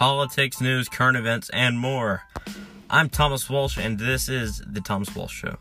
politics, news, current events, and more. I'm Thomas Walsh, and this is The Thomas Walsh Show.